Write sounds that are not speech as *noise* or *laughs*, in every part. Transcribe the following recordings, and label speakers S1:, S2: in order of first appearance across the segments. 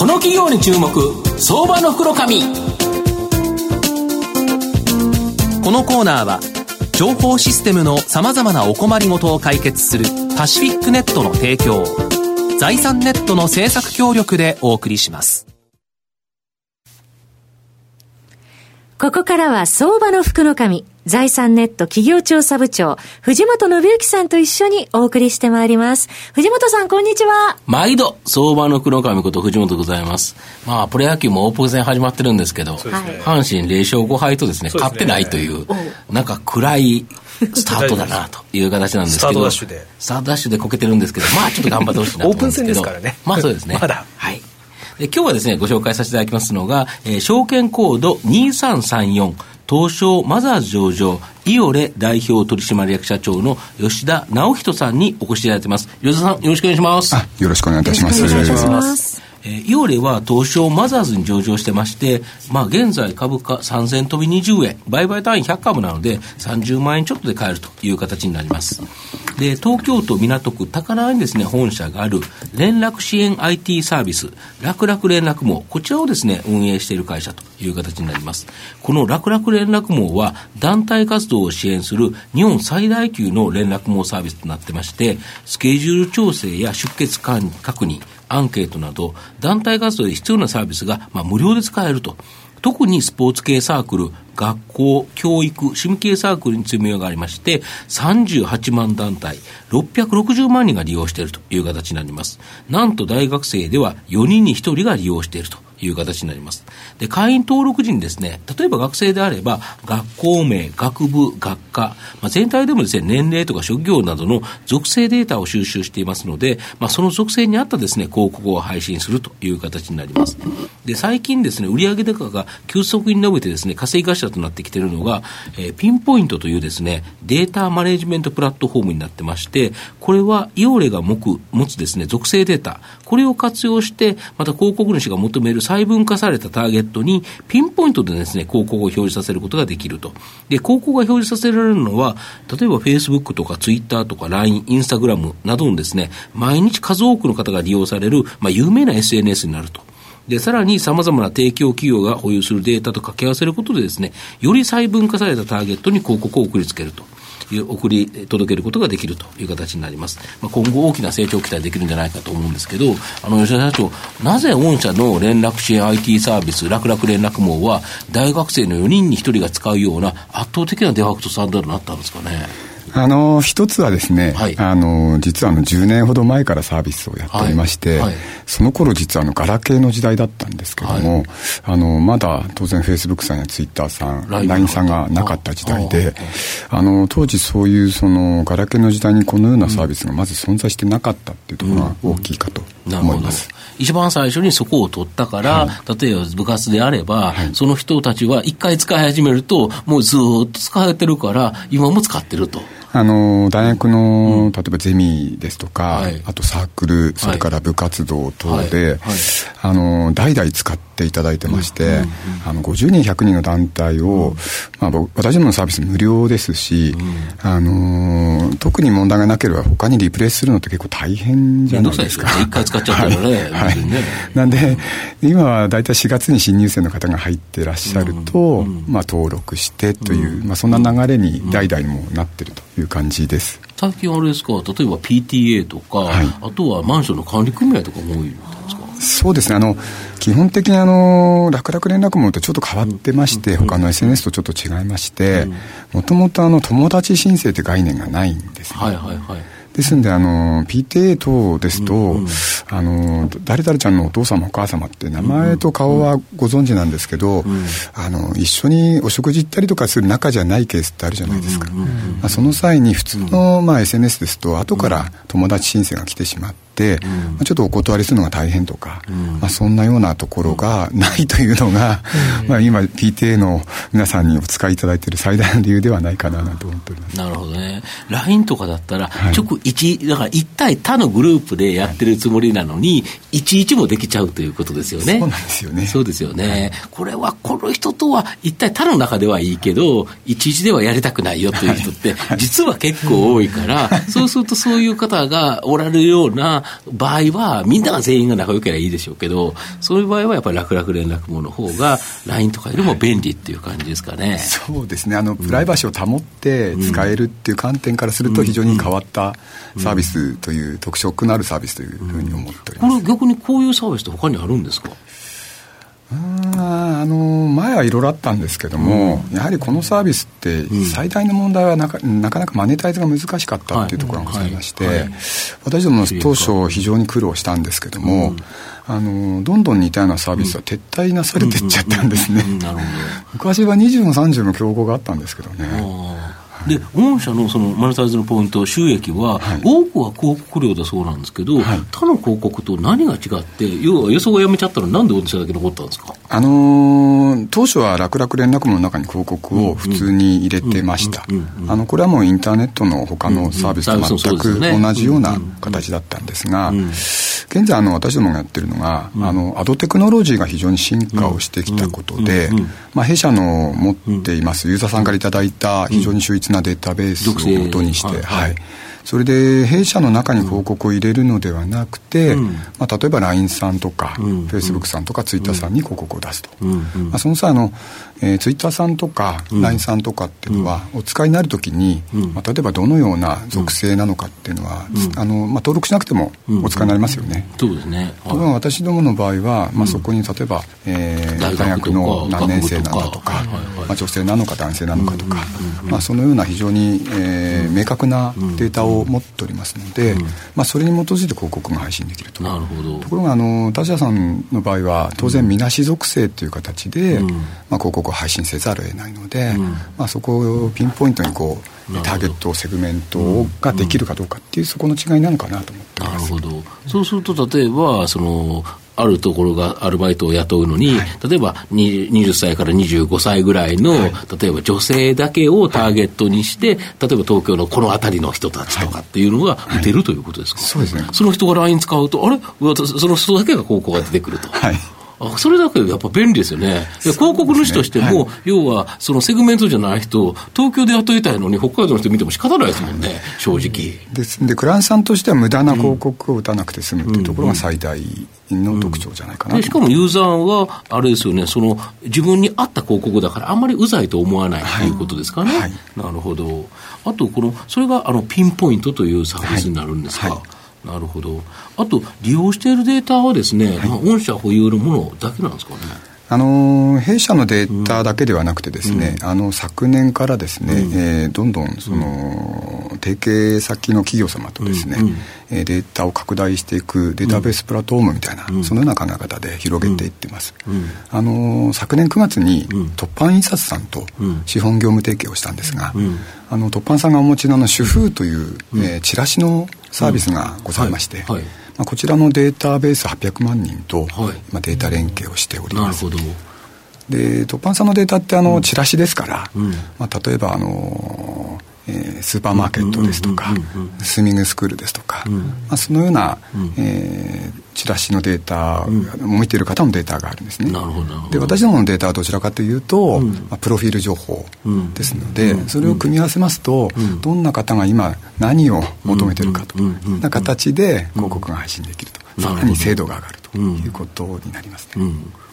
S1: この企業に注目相場の袋紙。
S2: このコーナーは情報システムのさまざまなお困りごとを解決するパシフィックネットの提供財産ネットの政策協力でお送りします。
S3: ここからは相場の福の神、財産ネット企業調査部長、藤本信之さんと一緒にお送りしてまいります。藤本さん、こんにちは。
S1: 毎度、相場の福の神こと藤本でございます。まあ、プロ野球もオープン戦始まってるんですけど、すね、阪神0勝5敗とですね、すね勝ってないという、なんか暗いスタートだなという形なんですけど、スタートダッシュで。スタートダッシュでこけてるんですけど、まあちょっと頑張ってほしいなと思うんですけど。*laughs* オープン戦ですからね。まあそうですね。まだ。はい。今日はですね、ご紹介させていただきますのが、えー、証券コード2334、東証マザーズ上場、イオレ代表取締役社長の吉田直人さんにお越しいただいてます。吉田さん、よろしくお願いします。
S4: よろしくお願いいたします。よろしくお願いします。
S1: えー、イオレは東証マザーズに上場してまして、まあ現在株価3000飛び20円、売買単位100株なので30万円ちょっとで買えるという形になります。で、東京都港区高輪にですね、本社がある連絡支援 IT サービス、楽々連絡網、こちらをですね、運営している会社という形になります。この楽々連絡網は団体活動を支援する日本最大級の連絡網サービスとなってまして、スケジュール調整や出欠確認、アンケートなど、団体活動で必要なサービスが、まあ、無料で使えると。特にスポーツ系サークル、学校、教育、趣味系サークルに強みがありまして、38万団体、660万人が利用しているという形になります。なんと大学生では4人に1人が利用していると。いう形になります。で、会員登録時にですね、例えば学生であれば、学校名、学部、学科、まあ、全体でもですね、年齢とか職業などの属性データを収集していますので、まあ、その属性に合ったですね、広告を配信するという形になります。で、最近ですね、売上高が急速に伸びてですね、稼ぎ頭となってきているのが、えー、ピンポイントというですね、データマネジメントプラットフォームになってまして、これはイオレが持つですね、属性データ、これを活用して、また広告主が求める細分化されたターゲットにピンポイントでですね、広告を表示させることができると。で、広告が表示させられるのは、例えば Facebook とか Twitter とか LINE、Instagram などのですね、毎日数多くの方が利用される、まあ、有名な SNS になると。で、さらに様々な提供企業が保有するデータと掛け合わせることでですね、より細分化されたターゲットに広告を送りつけると。送り届けることができるという形になります。まあ、今後大きな成長を期待できるんじゃないかと思うんですけど、あの、吉田社長、なぜ御社の連絡支援 IT サービス、楽々連絡網は、大学生の4人に1人が使うような圧倒的なデファクトスタンダードになったんですかね？
S4: あの一つはですね、はい、あの実はあの10年ほど前からサービスをやっておりまして、はい。はい、その頃実はあのガラケーの時代だったんですけども、あのまだ当然フェイスブックさんやツイッターさん LINE さんがなかった時代であの当時そういうそのガラケーの時代にこのようなサービスがまず存在してなかったっていうところが大きいかと思います。
S1: うん一番最初にそこを取ったから、はい、例えば部活であれば、はい、その人たちは一回使い始めると、もうずっと使えてるから、今も使ってると。
S4: あの大学の、例えばゼミですとか、はい、あとサークルそれから部活動等で、あの代々使っていただいてまして、あの50人100人の団体を、まあ、私どものサービス無料ですし、あの特に問題がなければ他にリプレイするのって結構大変じゃないですか。
S1: 一回使っちゃったらね。はい、
S4: なんで今は大体4月に新入生の方が入ってらっしゃると、まあ、登録してという、まあ、そんな流れに代々にもなってると。いう感じです。
S1: 最近あれですか？例えば PTA とか、はい、あとはマンションの管理組合とかも多い
S4: そうですね。あの基本的にあの楽々連絡網とちょっと変わってまして、うん、他の SNS とちょっと違いましてもともと友達申請って概念がないんですね、はいはいはいですんで、あの、PTA 等ですと、うんうん、あの、誰々ちゃんのお父様お母様って名前と顔はご存知なんですけど、うん、あの、一緒にお食事行ったりとかする仲じゃないケースってあるじゃないですか。まあ、その際に普通の、まあ、SNS ですと、後から友達申請が来てしまって、、うん、まあ、ちょっとお断りするのが大変とか、うん、まあ、そんなようなところがないというのが、うん、まあ、今 PTA の皆さんにお使いいただいている最大の理由ではないかなと思っております。
S1: なるほどね。LINE とかだったら直1、だから1対他のグループでやってるつもりなのに、はい、11もできちゃうということですよね。
S4: そうなんですよね。
S1: そうですよね、はい、これはこの人とは一体他の中ではいいけど11ではやりたくないよという人って、実は結構多いから、そうするとそういう方がおられるような場合は、みんなが全員が仲良ければいいでしょうけど、そういう場合はやっぱり楽々連絡網の方が、LINE とかよりも便利っていう感じですかね。
S4: そうですね。あの、プライバシーを保って使えるっていう観点からすると、非常に変わったサービスという、特色のあるサービスというふうに思っております。
S1: これ逆にこういうサービスって他にあるんですか？
S4: あの前はいろいろあったんですけども、うん、やはりこのサービスって最大の問題はなかなかなかマネタイズが難しかったっていうところがございまして、はいはい。はい、私ども当初非常に苦労したんですけども、うん、あのどんどん似たようなサービスは撤退なされていっちゃったんですね、昔は20も30も競合があったんですけどね
S1: で、御社のそのマネタイズのポイント、収益は、はい、多くは広告料だそうなんですけど、はい、他の広告と何が違って、要は予想がやめちゃったら、なんで御社だけ残ったんですか、
S4: あのー、当初は楽々連絡網の中に広告を普通に入れてました。これはもうインターネットの他のサービスと全く同じような形だったんですが、現在あの私どもがやってるのが、あのアドテクノロジーが非常に進化をしてきたことで、まあ、弊社の持っていますユーザーさんからいただいた非常に秀逸なデータベースをもとにして、はい。それで弊社の中に広告を入れるのではなくて、うん、まあ、例えば LINE さんとか、フェイスブックさんとか Twitter さんに広告を出すと、うん、まあ、その際あの、えー、Twitter さんとか LINE さんとかっていうのは、お使いになるときに、まあ、例えばどのような属性なのかっていうのは、あのまあ、登録しなくてもお使いになりますよね。
S1: そうですね、
S4: ところが私どもの場合は、まあ、そこに例えば、えー、大学の何年生なんだとか、まあ、女性なのか男性なのかとか、まあ、そのような非常に、えー、明確なデータを持っておりますので、まあ、それに基づいて広告が配信できると。
S1: なるほど。
S4: ところがあの他社さんの場合は当然みなし属性という形で、まあ、広告を配信せざるを得ないので、まあ、そこをピンポイントにこうターゲットセグメントができるかどうかっていうそこの違いなのかなと思って
S1: なるほど。そうすると例えばそのあるところがアルバイトを雇うのに、はい、例えば20歳から25歳ぐらいの、はい、例えば女性だけをターゲットにして、はい、例えば東京のこの辺りの人たちとかっていうのが打てるということですか、
S4: そうですね。
S1: その人が LINE 使うと、あれ？その人だけが高校が出てくると。はいあそれだけでやっぱ便利ですよね。広告主としても、ねはい、要は、そのセグメントじゃない人、東京で雇いたいのに、北海道の人見ても仕方ないですもんね、正直。
S4: です。で、クライアントさんとしては、無駄な広告を打たなくて済むっていうところが最大の特徴じゃないかな、うん、
S1: しかもユーザーは、あれですよね、その自分に合った広告だから、あんまりうざいと思わないということですかね。はい。はい、なるほど。あと、この、それがあのピンポイントというサービスになるんですか。なるほど。あと、利用しているデータはですね、はい、まあ、御社保有のものだけなんですかね？
S4: あの弊社のデータだけではなくてですね、うん、あの昨年からですね、うん、えー、どんどんその、うん、提携先の企業様とですね、うん、えー、データを拡大していくデータベースプラットフォームみたいな、そのような考え方で広げていってます、あの昨年9月に突版印刷さんと資本業務提携をしたんですが、あの突版さんがお持ちのの主婦という、えー、チラシのサービスがございまして、はい。はい。まあ、こちらのデータベース800万人と、今データ連携をしております。なるほど。で突版さんのデータってあの、チラシですから、うん、まあ、例えばあのえー、スーパーマーケットですとか、スイミングスクールですとか、まあ、そのような、えー、チラシのデータ、うん、見ている方のデータがあるんですね。で私どものデータはどちらかというと、まあ、プロフィール情報ですので、それを組み合わせますと、どんな方が今何を求めてるかと。いう形で広告が配信できると、さらに精度が上がるということになりますね。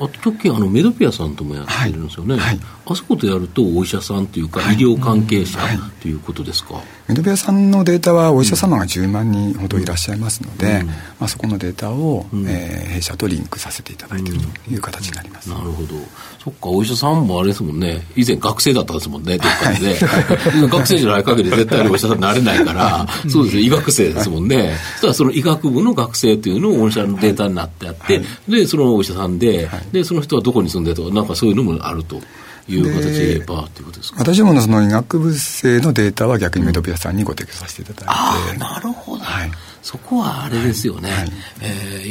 S1: あ時あのメドピアさんともやってるんですよね、はい。はい、あそことやるとお医者さんというか、医療関係者とい。うことですか、
S4: メドピアさんのデータはお医者様が10万人ほどいらっしゃいますので、うん、まあ、そこのデータを、うん、えー、弊社とリンクさせていただいているという形になります、
S1: なるほど。そっかお医者さんもあれですもんね。以前学生だったんですもんねどっかで、はい、学生じゃない限り絶対にお医者さんになれないから。そうです。ね医学生ですもんね、そしたらその医学部の学生というのをお医者のデータになってあって、でそのお医者さんで,、でその人はどこに住んでとかなんかそういうのもあるという形でバーっていうことですか？
S4: 私ものその医学部生のデータは逆にメドピアさんにご提供させていただいて、
S1: ああなるほど、はい、そこはあれですよね、はい、え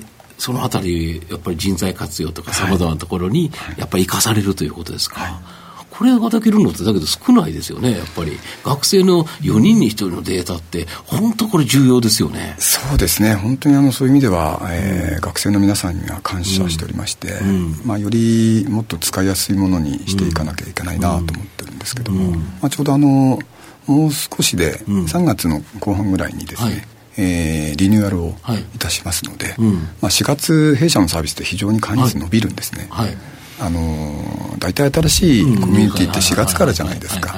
S1: ー、そのあたりやっぱり人材活用とかさまざまなところにやっぱり生かされるということですか、はいこれができるのってだけど少ないですよね、やっぱり。学生の4人に1人のデータって、本当これ重要ですよね。
S4: そうですね、本当にあのそういう意味では、えー、うん、学生の皆さんには感謝しておりまして、うん、まあ、よりもっと使いやすいものにしていかなきゃいけないなと思ってるんですけども、うん、まあ、ちょうどあの、もう少しで、3月の後半ぐらいにですね、はい。えー、リニューアルをい。たしますので、はいうん、まあ、4月弊社のサービスって非常に管理率伸びるんですね、はい、あのー、大体新しいコミュニティって4月からじゃないですか。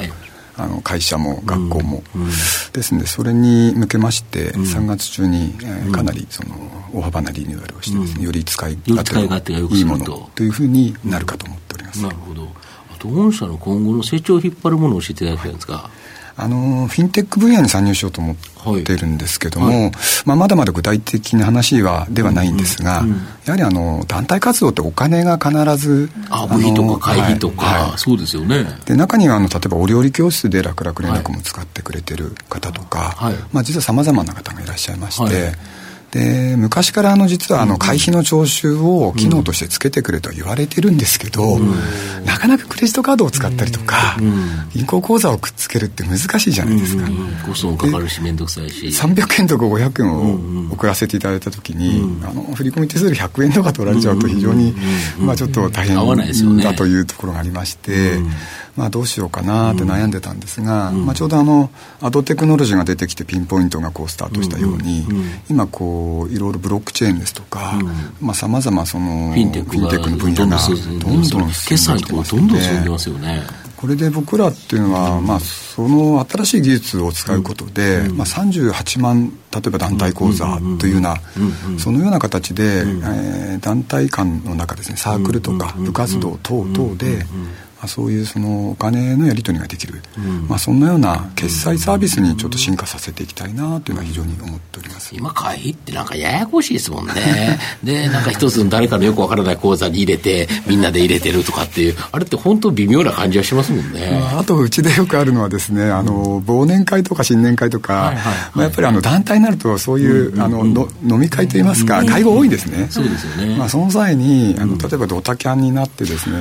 S4: あの会社も学校も、うんうん、ですのでそれに向けまして3月中に、えー、かなりその大幅なリニューアルをしてですね、より使い勝手がいいものというふうになるかと思っております、
S1: なるほど。あと御社の今後の成長を引っ張るものを教えていただきたいんですか
S4: あのフィンテック分野に参入しようと思ってるんですけども、はい。はい、まあ、まだまだ具体的な話はではないんですが、うんうん、やはりあの団体活動ってお金が必ず
S1: あ部費とか会費とか、はい、そうですよね。
S4: で中にはあの例えばお料理教室で楽々連絡も使ってくれてる方とか、まあ、実はさまざまな方がいらっしゃいまして、で昔からあの実はあの会費の徴収を機能としてつけてくれと言われてるんですけど、なかなかクレジットカードを使ったりとか、銀行口座をくっつけるって難しいじゃないですか、
S1: コストもかかるし面倒くさいし。
S4: 300円とか500円を送らせていただいた時に、あの振込手数料100円とか取られちゃうと非常に、まあちょっと大変だというところがありまして、まあ、どうしようかなって悩んでたんですが、まあ、ちょうどあのアドテクノロジーが出てきてピンポイントがこうスタートしたように、今こういろいろブロックチェーンですとかさまざ、まその
S1: フィンテックの分野がどんどん決済とかどんどん進んでますよね。
S4: これで僕らっていうのは、まあ、その新しい技術を使うことで、まあ、38万例えば団体講座というような、そのような形で、えー、団体間の中ですねサークルとか部活動等々で、あ、そういうそのお金のやり取りができる、うん、まあ、そんなような決済サービスにちょっと進化させていきたいなというのは非常に思っております。
S1: 今会費ってなんかややこしいですもんね。*laughs* でなんか一つの誰かのよくわからない口座に入れてみんなで入れてるとかっていう。あれって本当微妙な感じはしますもんね、
S4: まあ、あとうちでよくあるのはですねあの忘年会とか新年会とか、はいはいはい、まあ、やっぱりあの団体になるとそういう、うん、あのの飲み会といいますか、会合多いですね、
S1: そうですよね、
S4: まあ、その際にあの例えばドタキャンになってですね、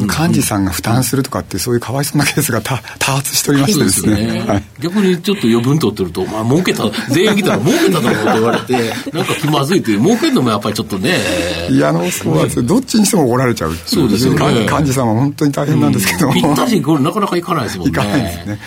S4: 幹事さんが負担するとかってそういうかわいそうなケースが多 *laughs* 発しておりましてですね、ねはい、
S1: 逆にちょっと余分取ってると、まあ儲けた全員来たら儲けただろうと言われて *laughs* なんか気まずいという儲けるのもやっぱりちょっとね。
S4: いやあのそうです。どっちにしても怒られちゃう
S1: そうですよね。
S4: 幹事さんは本当に大変なんですけども、
S1: ぴったしこれなかなかいかないですもんね。い
S4: かないですね、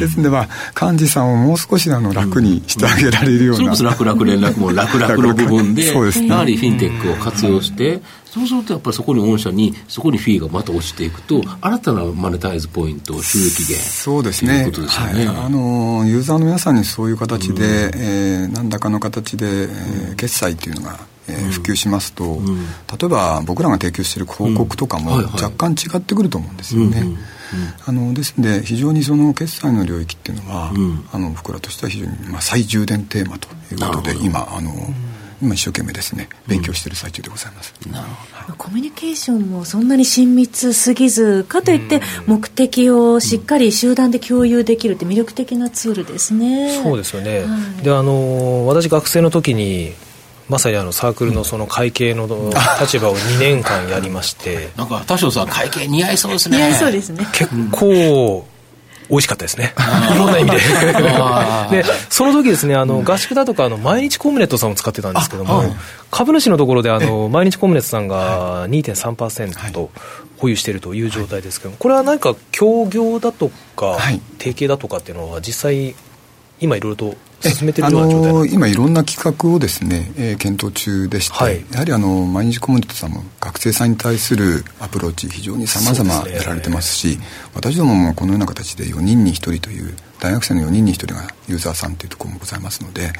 S4: ですんでまあ幹事さんをもう少しあの楽にしてあげられるような、それ
S1: こそ楽々連絡も楽々の部分でそうです、ね、やはりフィンテックを活用して、そうするとやっぱりそこに御社にそこにフィーがまた落ちていくと新たなマネタイズポイント収益源
S4: そうですね。いうことですよね、はい、あのユーザーの皆さんにそういう形で、うん、えー、何らかの形で、えー、決済っていうのがえー、普及しますと、うん、例えば僕らが提供している広告とかも若干違ってくると思うんですよね。あのですので非常にその決済の領域っていうのは、うん、あの僕らとしては非常に、まあ、最重点テーマということで今あの、今一生懸命ですね勉強している最中でございます、
S3: うん、なるほど。コミュニケーションもそんなに親密すぎずかといって目的をしっかり集団で共有できるって魅力的なツールですね、
S5: そうですよね、はい、であの私学生の時にまさにあのサークルのその会計の立場を2年間やりまして、*laughs*
S1: なんか田代さん会計似合いそうですね。
S3: 似合いそうですね。
S5: 結構美味しかったですね。*laughs* いろんな意味で。*laughs* で、その時ですね、あの、合宿だとか、あの、毎日コムネットさんを使ってたんですけども、株主のところで、あの、毎日コムネットさんが2.3%保有しているという状態ですけども、これは何か協業だとか、提携だとかっていうのは、実際、今いろいろと進めてるような状態、あの？
S4: 今いろんな企画をですね、えー、検討中でして、はい、やはりあの毎日コミュニティさんも学生さんに対するアプローチ非常にさまざまやられてますし、ね、私どももこのような形で4人に1人という大学生の4人に1人がユーザーさんというところもございますので、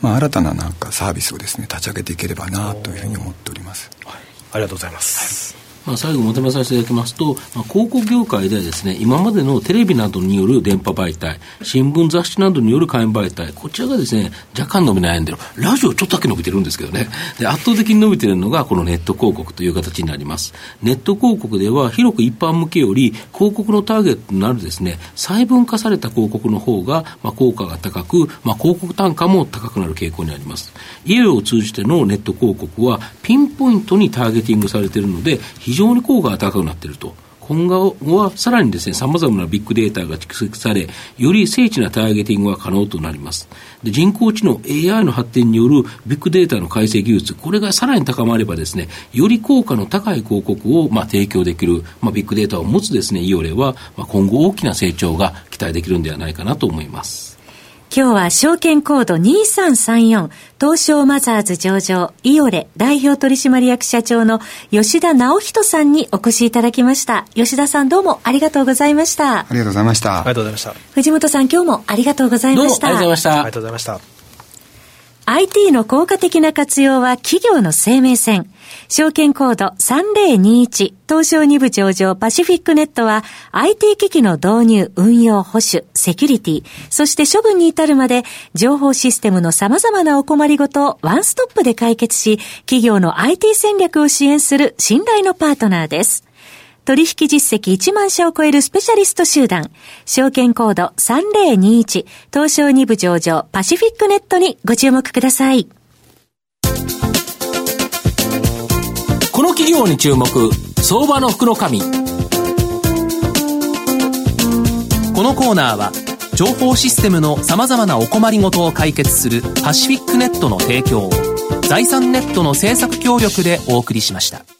S4: まあ、新たななんかサービスをですね立ち上げていければなというふうに思っております、
S5: はい、ありがとうございます、
S1: はいまあ、最後まとめさせていただきますと、まあ、広告業界ではですね、今までのテレビなどによる電波媒体、新聞雑誌などによる会員媒体、こちらがですね、若干伸び悩んでる。ラジオちょっとだけ伸びてるんですけどね。で、圧倒的に伸びてるのがこのネット広告という形になります。ネット広告では広く一般向けより広告のターゲットになるですね、細分化された広告の方が、まあ、効果が高く、まあ、広告単価も高くなる傾向にあります。家を通じてのネット広告はピンポイントにターゲティングされているので、非常に効果が高くなっていると。今後はさらにですね、様々なビッグデータが蓄積され、より精緻なターゲティングが可能となります。で人工知能 AI の発展によるビッグデータの解析技術、これがさらに高まればですね、より効果の高い広告をまあ提供できる、まあ、ビッグデータを持つですね、イオレは、まあ、今後大きな成長が期待できるんではないかなと思います。
S3: 今日は証券コード2334東証マザーズ上場イオレ代表取締役社長の吉田直人さんにお越しいただきました。吉田さんどうもありがとうございました。
S4: ありがとうございました。
S5: ありがとうございました。
S3: 藤本さん今日もありがとうございました。
S1: どうもありがとうございました。あ
S5: りがとうございました
S3: IT の効果的な活用は企業の生命線。証券コード3021東証2部上場パシフィックネットは IT 機器の導入、運用、保守、セキュリティ、そして処分に至るまで情報システムの様々なお困りごとをワンストップで解決し、企業の IT 戦略を支援する信頼のパートナーです。取引実績1万社を超えるスペシャリスト集団、証券コード3021東証2部上場パシフィックネットにご注目ください。
S1: この企業に注目、相場の福の神。こ
S2: のコーナーは、情報システムの様々なお困りごとを解決するパシフィックネットの提供を、財産ネットの政策協力でお送りしました。